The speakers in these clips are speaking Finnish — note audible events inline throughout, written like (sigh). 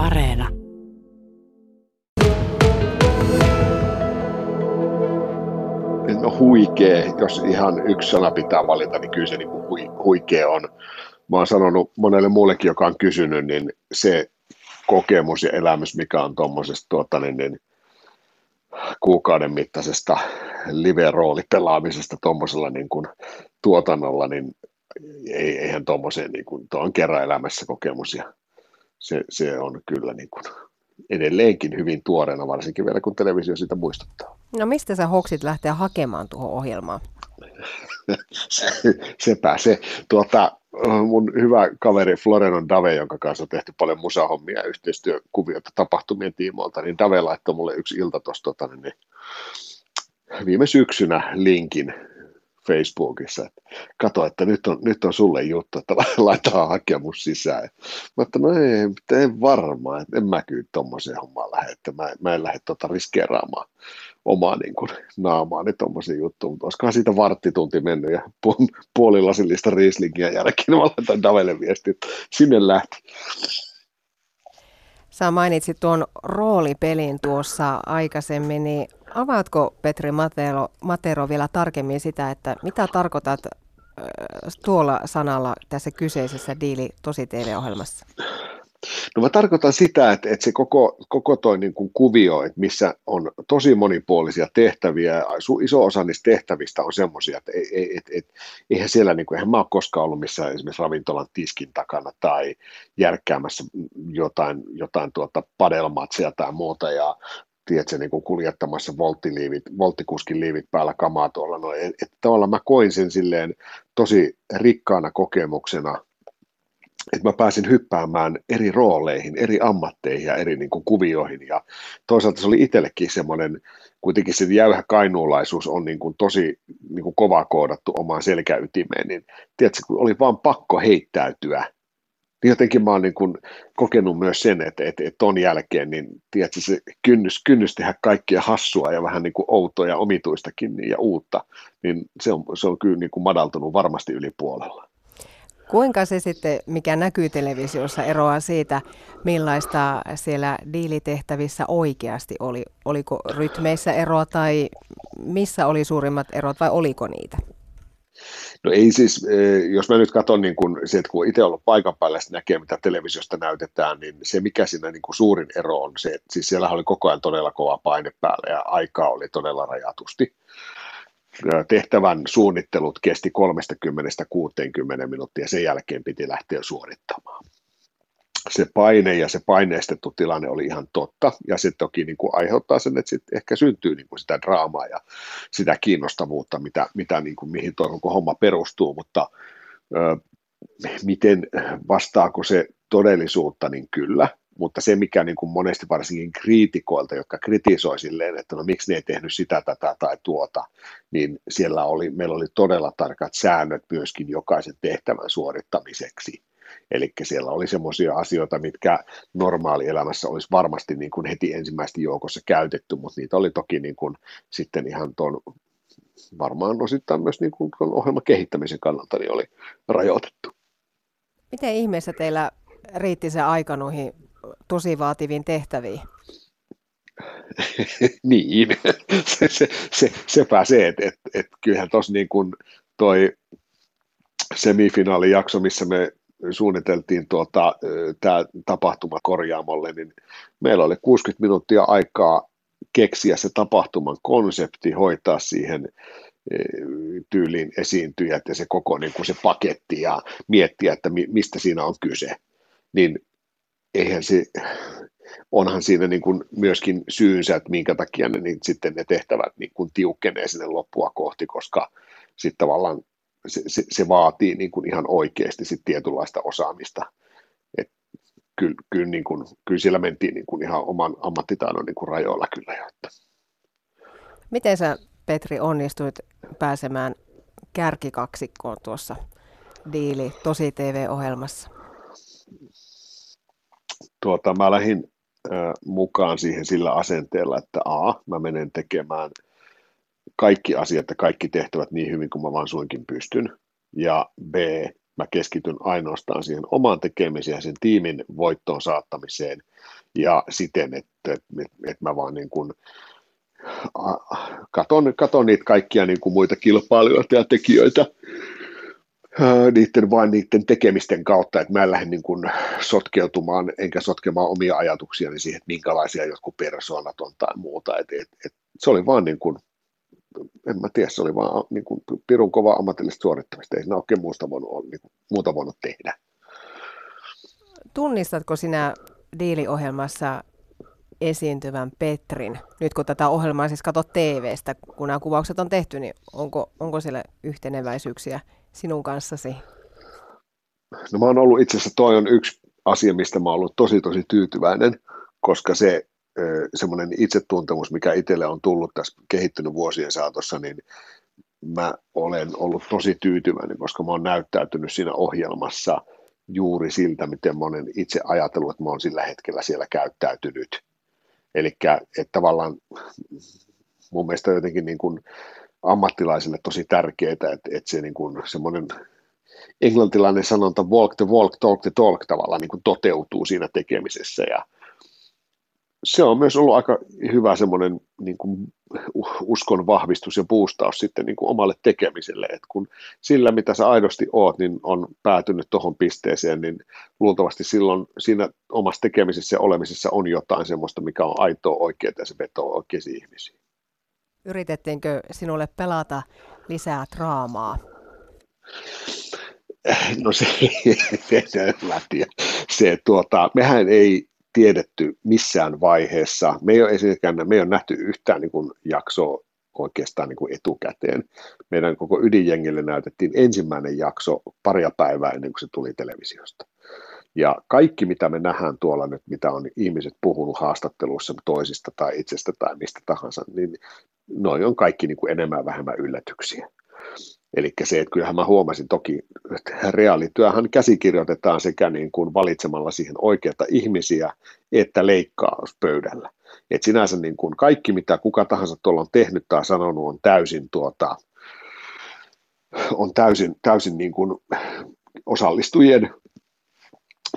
Areena. No huikee, jos ihan yksi sana pitää valita, niin kyllä se niin kuin on. Mä oon sanonut monelle muullekin, joka on kysynyt, niin se kokemus ja elämys, mikä on tuommoisesta tuota, niin, niin, kuukauden mittaisesta live-roolipelaamisesta tuommoisella niin kuin, tuotannolla, niin ei, eihän tuommoiseen, niin kuin, tuo on kerran elämässä kokemus ja se, se on kyllä niin kuin, edelleenkin hyvin tuoreena, varsinkin vielä kun televisio sitä muistuttaa. No mistä sä hoksit lähteä hakemaan tuohon ohjelmaan? (laughs) se, sepä se. Tuota, mun hyvä kaveri Florenon Dave, jonka kanssa on tehty paljon musahommia ja yhteistyökuviota tapahtumien tiimoilta, niin Dave laittoi mulle yksi ilta tuossa tota, niin viime syksynä linkin Facebookissa, että kato, että nyt on, nyt on sulle juttu, että (laughs) laitetaan hakemus sisään. Mä että no ei, en varmaan, en mä kyllä tuommoiseen hommaan lähde, että mä, mä en lähde tuota riskeeraamaan omaa niin kuin, naamaani tuommoisen juttuun, mutta olisikohan siitä varttitunti mennyt ja puolilasillista riislingiä jälkeen, mä laitan Davelle viesti, että sinne lähti. Sä mainitsit tuon roolipelin tuossa aikaisemmin, niin avaatko Petri Matero, Matero vielä tarkemmin sitä, että mitä tarkoitat tuolla sanalla tässä kyseisessä Diili Tosi TV-ohjelmassa? No mä tarkoitan sitä, että, että se koko, koko toi niin kuin kuvio, että missä on tosi monipuolisia tehtäviä, iso osa niistä tehtävistä on semmoisia, että ei, et, et, eihän siellä, niin kuin, eihän mä ole koskaan ollut missään esimerkiksi ravintolan tiskin takana tai järkkäämässä jotain, jotain tuota padelmatsia tai muuta, ja tiedätkö, niin kuin kuljettamassa volttiliivit, volttikuskin liivit päällä kamaa tuolla. No, et, et, tavallaan mä koin sen silleen tosi rikkaana kokemuksena, että mä pääsin hyppäämään eri rooleihin, eri ammatteihin ja eri niin kuin, kuvioihin. Ja toisaalta se oli itsellekin semmoinen, kuitenkin se jäyhä kainuulaisuus on niin kuin, tosi niin kuin, kova koodattu omaan selkäytimeen, niin tiedätkö, kun oli vaan pakko heittäytyä niin jotenkin mä oon niin kuin kokenut myös sen, että, että, että ton jälkeen niin, tiedätkö, se kynnys, kynnys tehdä kaikkia hassua ja vähän niin kuin outoa ja omituistakin ja uutta, niin se on, se on kyllä niin kuin madaltunut varmasti yli puolella. Kuinka se sitten, mikä näkyy televisiossa, eroaa siitä, millaista siellä diilitehtävissä oikeasti oli? Oliko rytmeissä eroa tai missä oli suurimmat erot vai oliko niitä? No ei siis, eh, jos mä nyt katson niin kun, se, että kun itse ollut paikan päällä ja näkee, mitä televisiosta näytetään, niin se mikä siinä niin kuin suurin ero on se, että siis siellä oli koko ajan todella kova paine päällä ja aikaa oli todella rajatusti. Tehtävän suunnittelut kesti 30-60 minuuttia, sen jälkeen piti lähteä suorittamaan se paine ja se paineistettu tilanne oli ihan totta, ja se toki niin kuin aiheuttaa sen, että sit ehkä syntyy niin kuin sitä draamaa ja sitä kiinnostavuutta, mitä, mitä niin kuin, mihin tuo koko homma perustuu, mutta ö, miten vastaako se todellisuutta, niin kyllä, mutta se, mikä niin kuin monesti varsinkin kriitikoilta, jotka kritisoi silleen, että no miksi ne ei tehnyt sitä, tätä tai tuota, niin siellä oli, meillä oli todella tarkat säännöt myöskin jokaisen tehtävän suorittamiseksi. Eli siellä oli semmoisia asioita, mitkä normaalielämässä olisi varmasti niin kuin heti ensimmäisten joukossa käytetty, mutta niitä oli toki niin kuin sitten ihan tuon varmaan osittain myös niin kuin ohjelman kehittämisen kannalta niin oli rajoitettu. Miten ihmeessä teillä riitti se aika noihin tosi vaativiin tehtäviin? (laughs) niin, (laughs) se, se, se, sepä se, että et, et kyllähän tuossa niin kuin toi semifinaalijakso, missä me suunniteltiin tuota, tämä tapahtuma korjaamolle, niin meillä oli 60 minuuttia aikaa keksiä se tapahtuman konsepti, hoitaa siihen tyyliin esiintyjät ja se koko niin kuin se paketti ja miettiä, että mistä siinä on kyse. Niin eihän se, onhan siinä niin kuin myöskin syynsä, että minkä takia ne, niin sitten ne tehtävät niin kuin tiukkenee sinne loppua kohti, koska sitten tavallaan se, se, se vaatii niin kuin ihan oikeasti sit tietynlaista osaamista. Et kyllä, kyllä, niin kuin, kyllä siellä mentiin niin kuin ihan oman ammattitaidon niin kuin rajoilla kyllä jo. Että. Miten sä Petri onnistuit pääsemään kärkikaksikkoon tuossa Diili Tosi TV-ohjelmassa? Tuota, mä lähdin äh, mukaan siihen sillä asenteella, että A, mä menen tekemään – kaikki asiat ja kaikki tehtävät niin hyvin kuin mä vaan suinkin pystyn. Ja B, mä keskityn ainoastaan siihen omaan tekemiseen sen tiimin voittoon saattamiseen ja siten, että, että, että mä vaan niin kuin katon, katon niitä kaikkia niin kuin muita kilpailijoita ja tekijöitä niiden vain niiden tekemisten kautta, että mä en lähde niin kuin sotkeutumaan enkä sotkemaan omia ajatuksiani siihen, että minkälaisia jotkut persoonat on tai muuta. Et, et, et, se oli vaan niin kuin, en mä tiedä, se oli vaan niin kuin pirun kova ammatillista suorittamista, ei siinä oikein muusta voinut, niin kuin, muuta voinut tehdä. Tunnistatko sinä diiliohjelmassa esiintyvän Petrin? Nyt kun tätä ohjelmaa siis katsot TV-stä, kun nämä kuvaukset on tehty, niin onko, onko siellä yhteneväisyyksiä sinun kanssasi? No mä oon ollut itse asiassa, toi on yksi asia, mistä mä oon ollut tosi tosi tyytyväinen, koska se semmoinen itsetuntemus, mikä itselle on tullut tässä kehittynyt vuosien saatossa, niin mä olen ollut tosi tyytyväinen, koska mä oon näyttäytynyt siinä ohjelmassa juuri siltä, miten mä olen itse ajatellut, että mä oon sillä hetkellä siellä käyttäytynyt. Eli tavallaan mun mielestä jotenkin niin kuin ammattilaisille tosi tärkeää, että, että se niin kuin semmoinen englantilainen sanonta walk the walk, talk the talk tavallaan niin kuin toteutuu siinä tekemisessä ja se on myös ollut aika hyvä semmoinen niin kuin uskon vahvistus ja boostaus sitten niin kuin omalle tekemiselle, että kun sillä mitä sä aidosti oot, niin on päätynyt tuohon pisteeseen, niin luultavasti silloin siinä omassa tekemisessä ja olemisessa on jotain semmoista, mikä on aitoa oikeaa ja se vetoo oikeisiin ihmisiin. Yritettiinkö sinulle pelata lisää draamaa? No se, (laughs) se, se tuota, mehän ei tiedetty missään vaiheessa. Me ei ole me ei ole nähty yhtään niin kuin jaksoa oikeastaan niin kuin etukäteen. Meidän koko ydinjengille näytettiin ensimmäinen jakso paria päivää ennen kuin se tuli televisiosta. Ja kaikki, mitä me nähdään tuolla nyt, mitä on ihmiset puhunut haastatteluissa toisista tai itsestä tai mistä tahansa, niin noin on kaikki niin kuin enemmän vähemmän yllätyksiä. Eli se, että kyllähän mä huomasin toki, reaalityöhän käsikirjoitetaan sekä niin kuin valitsemalla siihen oikeita ihmisiä että leikkauspöydällä. Et sinänsä niin kuin kaikki, mitä kuka tahansa tuolla on tehnyt tai sanonut, on täysin, tuota, on täysin, täysin niin kuin osallistujien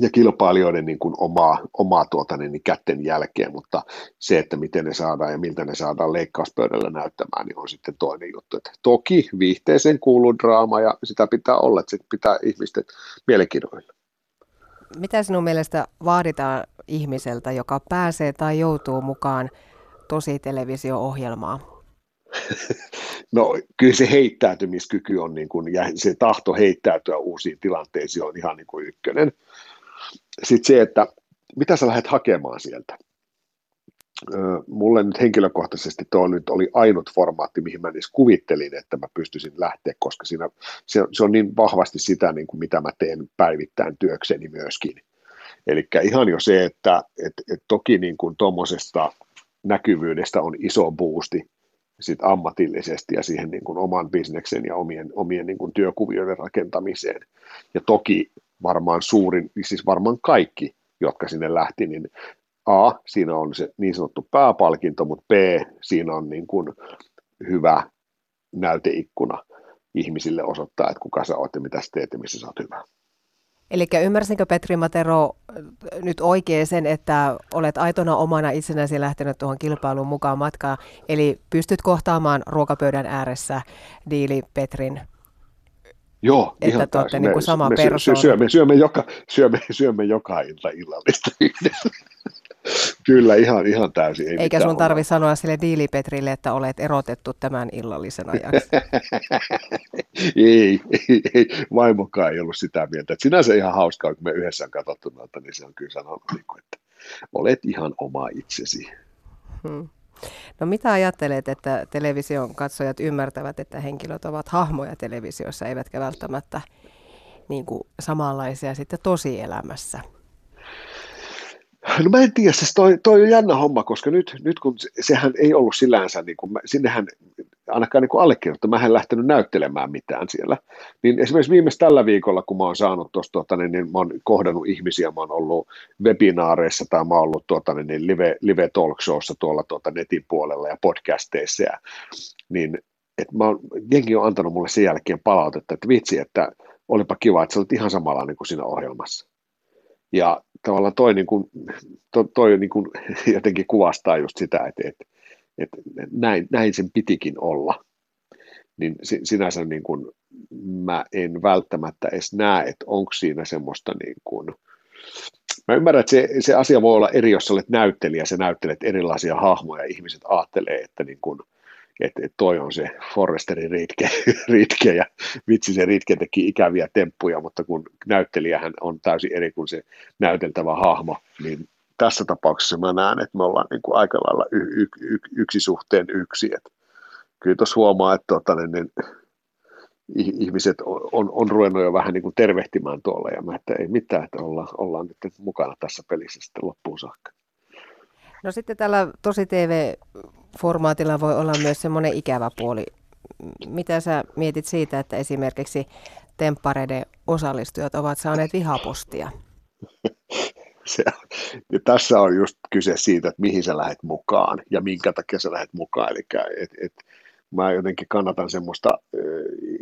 ja kilpailijoiden niin kuin omaa, omaa tuota, niin, niin kätten jälkeen, mutta se, että miten ne saadaan ja miltä ne saadaan leikkauspöydällä näyttämään, niin on sitten toinen juttu. Että toki viihteeseen kuuluu draama ja sitä pitää olla, että se pitää ihmisten mielenkiinnoilla. Mitä sinun mielestä vaaditaan ihmiseltä, joka pääsee tai joutuu mukaan tosi televisio-ohjelmaan? (laughs) No kyllä se heittäytymiskyky on niin kuin, ja se tahto heittäytyä uusiin tilanteisiin on ihan niin kuin ykkönen. Sitten se, että mitä sä lähdet hakemaan sieltä. Mulle nyt henkilökohtaisesti tuo nyt oli ainut formaatti, mihin mä edes kuvittelin, että mä pystyisin lähteä, koska siinä, se, se on niin vahvasti sitä, niin kuin mitä mä teen päivittäin työkseni myöskin. Eli ihan jo se, että et, et toki niin kuin tuommoisesta näkyvyydestä on iso boosti sit ammatillisesti ja siihen niin kuin oman bisneksen ja omien, omien niin kuin työkuvioiden rakentamiseen. Ja toki varmaan suurin, siis varmaan kaikki, jotka sinne lähti, niin A, siinä on se niin sanottu pääpalkinto, mutta B, siinä on niin kuin hyvä näyteikkuna ihmisille osoittaa, että kuka sä oot ja mitä sä teet ja missä sä oot hyvä. Eli ymmärsinkö Petri Matero nyt oikein sen, että olet aitona omana itsenäsi lähtenyt tuohon kilpailuun mukaan matkaan, eli pystyt kohtaamaan ruokapöydän ääressä Diili Petrin Joo, että ihan te olette niin kuin sama me, persoona. Syömme, syömme, joka, syömme, syömme joka ilta illallista yhdessä. (laughs) Kyllä, ihan, ihan täysin. Ei Eikä sun tarvi sanoa sille diilipetrille, että olet erotettu tämän illallisen ajaksi. (laughs) ei, ei, ei, vaimokaan ei ollut sitä mieltä. Että sinänsä ihan hauskaa, kun me yhdessä on katsottu noita, niin se on kyllä sanonut, niin että olet ihan oma itsesi. Hmm. No mitä ajattelet, että television katsojat ymmärtävät, että henkilöt ovat hahmoja televisiossa, eivätkä välttämättä niin kuin samanlaisia sitten tosielämässä? No mä en tiedä, siis toi, toi on jännä homma, koska nyt, nyt kun sehän ei ollut sillänsä, niin kuin, sinnehän ainakaan niin allekirjoittu, mä en lähtenyt näyttelemään mitään siellä. Niin esimerkiksi viimeis tällä viikolla, kun mä oon saanut tuosta, tuota, niin, niin mä oon kohdannut ihmisiä, mä oon ollut webinaareissa tai mä oon ollut tuota, niin, niin live, live talk showssa tuolla tuota, netin puolella ja podcasteissa, ja, niin että mä oon, jengi on antanut mulle sen jälkeen palautetta, että vitsi, että olipa kiva, että sä olet ihan samanlainen kuin siinä ohjelmassa. Ja tavallaan toi, niin kuin, to, toi niin kuin (laughs) jotenkin kuvastaa just sitä, että, että, että näin, näin sen pitikin olla. Niin sinänsä niin kuin, mä en välttämättä edes näe, että onko siinä semmoista niin kuin, Mä ymmärrän, että se, se asia voi olla eri, jos olet näyttelijä, sä näyttelet erilaisia hahmoja, ja ihmiset ajattelee, että niin kun, että, että toi on se Forresterin ritke, (laughs) ritke, ja vitsi se ritke teki ikäviä temppuja, mutta kun näyttelijähän on täysin eri kuin se näyteltävä hahmo, niin tässä tapauksessa mä näen, että me ollaan niin kuin aika lailla y- y- y- yksi suhteen yksi, että kyllä tuossa huomaa, että tota, niin, niin, ihmiset on, on ruvennut jo vähän niin kuin tervehtimään tuolla, ja mä, että ei mitään, että ollaan, ollaan nyt mukana tässä pelissä sitten loppuun saakka. No sitten tällä tosi TV-formaatilla voi olla myös semmoinen ikävä puoli. Mitä sä mietit siitä, että esimerkiksi temppareiden osallistujat ovat saaneet vihapostia? (laughs) Se, ja tässä on just kyse siitä, että mihin sä lähdet mukaan ja minkä takia sä lähdet mukaan. Eli et, et, mä jotenkin kannatan semmoista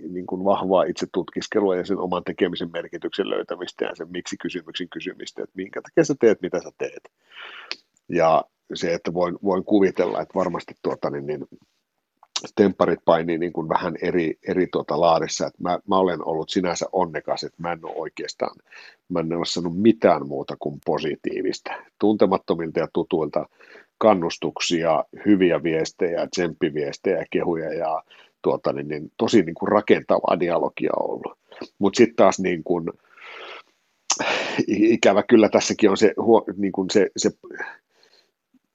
niin kuin vahvaa itsetutkiskelua ja sen oman tekemisen merkityksen löytämistä ja sen miksi kysymyksen kysymistä, että minkä takia sä teet, mitä sä teet. Ja se, että voin, voin kuvitella, että varmasti tuota, niin, niin, tempparit painii niin kuin vähän eri, eri tuota laadissa, että mä, mä, olen ollut sinänsä onnekas, että mä en ole oikeastaan, mä en ole sanonut mitään muuta kuin positiivista. Tuntemattomilta ja tutuilta kannustuksia, hyviä viestejä, tsemppiviestejä, kehuja ja tuota, niin, niin, tosi niin kuin rakentavaa dialogia ollut. Mutta sitten taas niin kuin, ikävä kyllä tässäkin on se, niin kuin se, se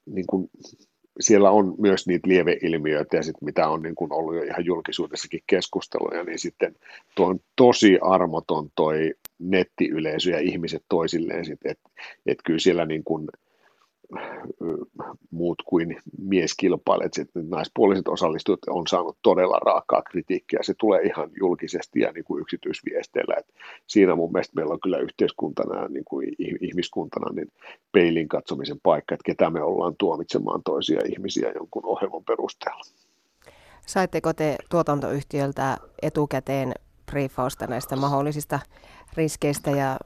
niin kuin, siellä on myös niitä lieveilmiöitä ja sit mitä on niin kuin ollut jo ihan julkisuudessakin keskusteluja, niin sitten tuo on tosi armoton toi nettiyleisö ja ihmiset toisilleen, että et kyllä siellä niin kuin, muut kuin mieskilpailijat, että naispuoliset osallistujat on saanut todella raakaa kritiikkiä. Se tulee ihan julkisesti ja niin kuin yksityisviesteillä. Että siinä mun mielestä meillä on kyllä yhteiskuntana niin kuin ihmiskuntana niin peilin katsomisen paikka, että ketä me ollaan tuomitsemaan toisia ihmisiä jonkun ohjelman perusteella. Saitteko te tuotantoyhtiöltä etukäteen briefausta näistä mahdollisista riskeistä ja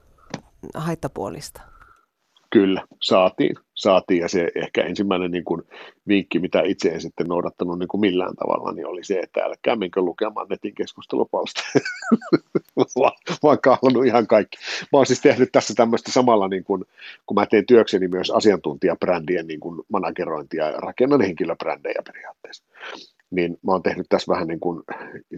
haittapuolista? Kyllä, saatiin. saatiin. Ja se ehkä ensimmäinen niin kuin, vinkki, mitä itse en sitten noudattanut niin kuin millään tavalla, niin oli se, että älkää menkö lukemaan netin keskustelupalsta, (laughs) vaan kahlannut ihan kaikki. Mä oon siis tehnyt tässä tämmöistä samalla, niin kuin, kun mä teen työkseni myös asiantuntijabrändien niin kuin managerointia ja rakennan henkilöbrändejä periaatteessa niin mä oon tehnyt tässä vähän niin kuin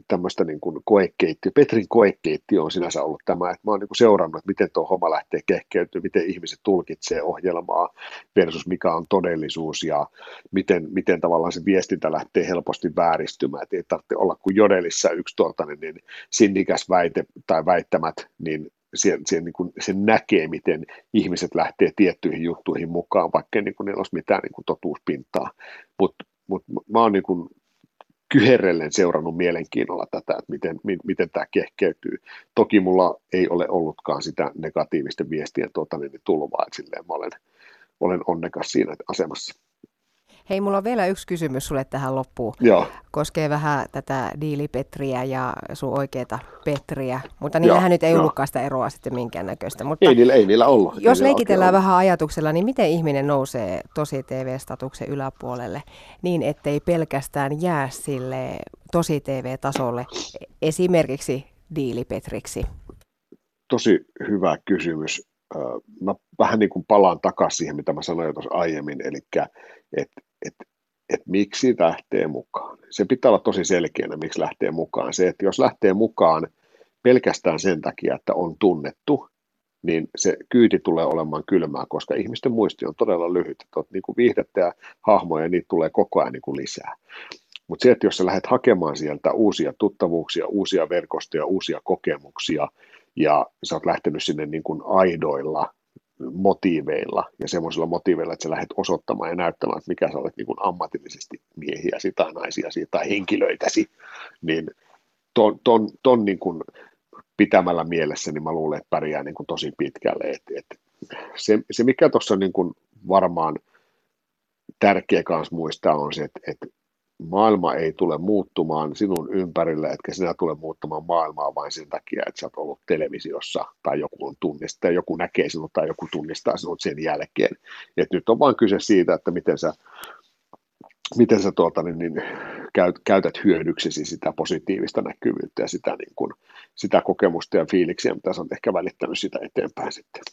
tämmöistä niin kuin koekeitti. Petrin koekeitti on sinänsä ollut tämä, että mä oon niin kuin seurannut, että miten tuo homma lähtee kehkeytymään, miten ihmiset tulkitsee ohjelmaa versus mikä on todellisuus ja miten, miten tavallaan se viestintä lähtee helposti vääristymään. Että ei tarvitse olla kuin jodelissa yksi tuotainen niin sinnikäs väite tai väittämät, niin siellä, siellä niin kuin, se näkee, miten ihmiset lähtee tiettyihin juttuihin mukaan, vaikka niin kuin, niillä olisi mitään niin kuin totuuspintaa. Mutta mut mä oon niin kuin kyherrellen seurannut mielenkiinnolla tätä, että miten, miten tämä kehkeytyy. Toki mulla ei ole ollutkaan sitä negatiivisten viestien tuota, niin, tulvaa, että silleen mä olen, olen onnekas siinä asemassa. Hei, mulla on vielä yksi kysymys sulle tähän loppuun. Joo. Koskee vähän tätä diilipetriä ja sun oikeita Petriä, mutta niillähän nyt ei ollutkaan sitä eroa sitten minkäännäköistä. Mutta ei, niillä, ei niillä ollut. Jos niillä leikitellään vähän ajatuksella, niin miten ihminen nousee tosi TV-statuksen yläpuolelle niin, ettei pelkästään jää sille tosi TV-tasolle esimerkiksi diilipetriksi? Tosi hyvä kysymys. Mä vähän niin kuin palaan takaisin siihen, mitä mä sanoin jo tuossa aiemmin, eli että että että miksi lähtee mukaan. Se pitää olla tosi selkeänä, miksi lähtee mukaan. Se, että jos lähtee mukaan pelkästään sen takia, että on tunnettu, niin se kyyti tulee olemaan kylmää, koska ihmisten muisti on todella lyhyt. Että niin kuin viihdettä ja hahmoja, niitä tulee koko ajan niin kuin lisää. Mutta se, että jos sä lähdet hakemaan sieltä uusia tuttavuuksia, uusia verkostoja, uusia kokemuksia, ja sä oot lähtenyt sinne niin kuin aidoilla motiiveilla ja semmoisilla motiiveilla, että sä lähdet osoittamaan ja näyttämään, että mikä sä olet niin ammatillisesti miehiäsi tai naisiasi tai henkilöitäsi, niin ton, ton, ton niin kuin pitämällä mielessä, niin mä luulen, että pärjää niin kuin tosi pitkälle. Et, et se, se, mikä tuossa niin varmaan tärkeä kanssa muistaa on se, että, että maailma ei tule muuttumaan sinun ympärille, etkä sinä tule muuttamaan maailmaa vain sen takia, että sä oot ollut televisiossa tai joku on tunnistaa, tai joku näkee sinut tai joku tunnistaa sinut sen jälkeen. Et nyt on vain kyse siitä, että miten sä, miten sä tuota, niin, niin, käyt, käytät hyödyksesi sitä positiivista näkyvyyttä ja sitä, niin kun, sitä kokemusta ja fiiliksiä, mitä sä oot ehkä välittänyt sitä eteenpäin sitten.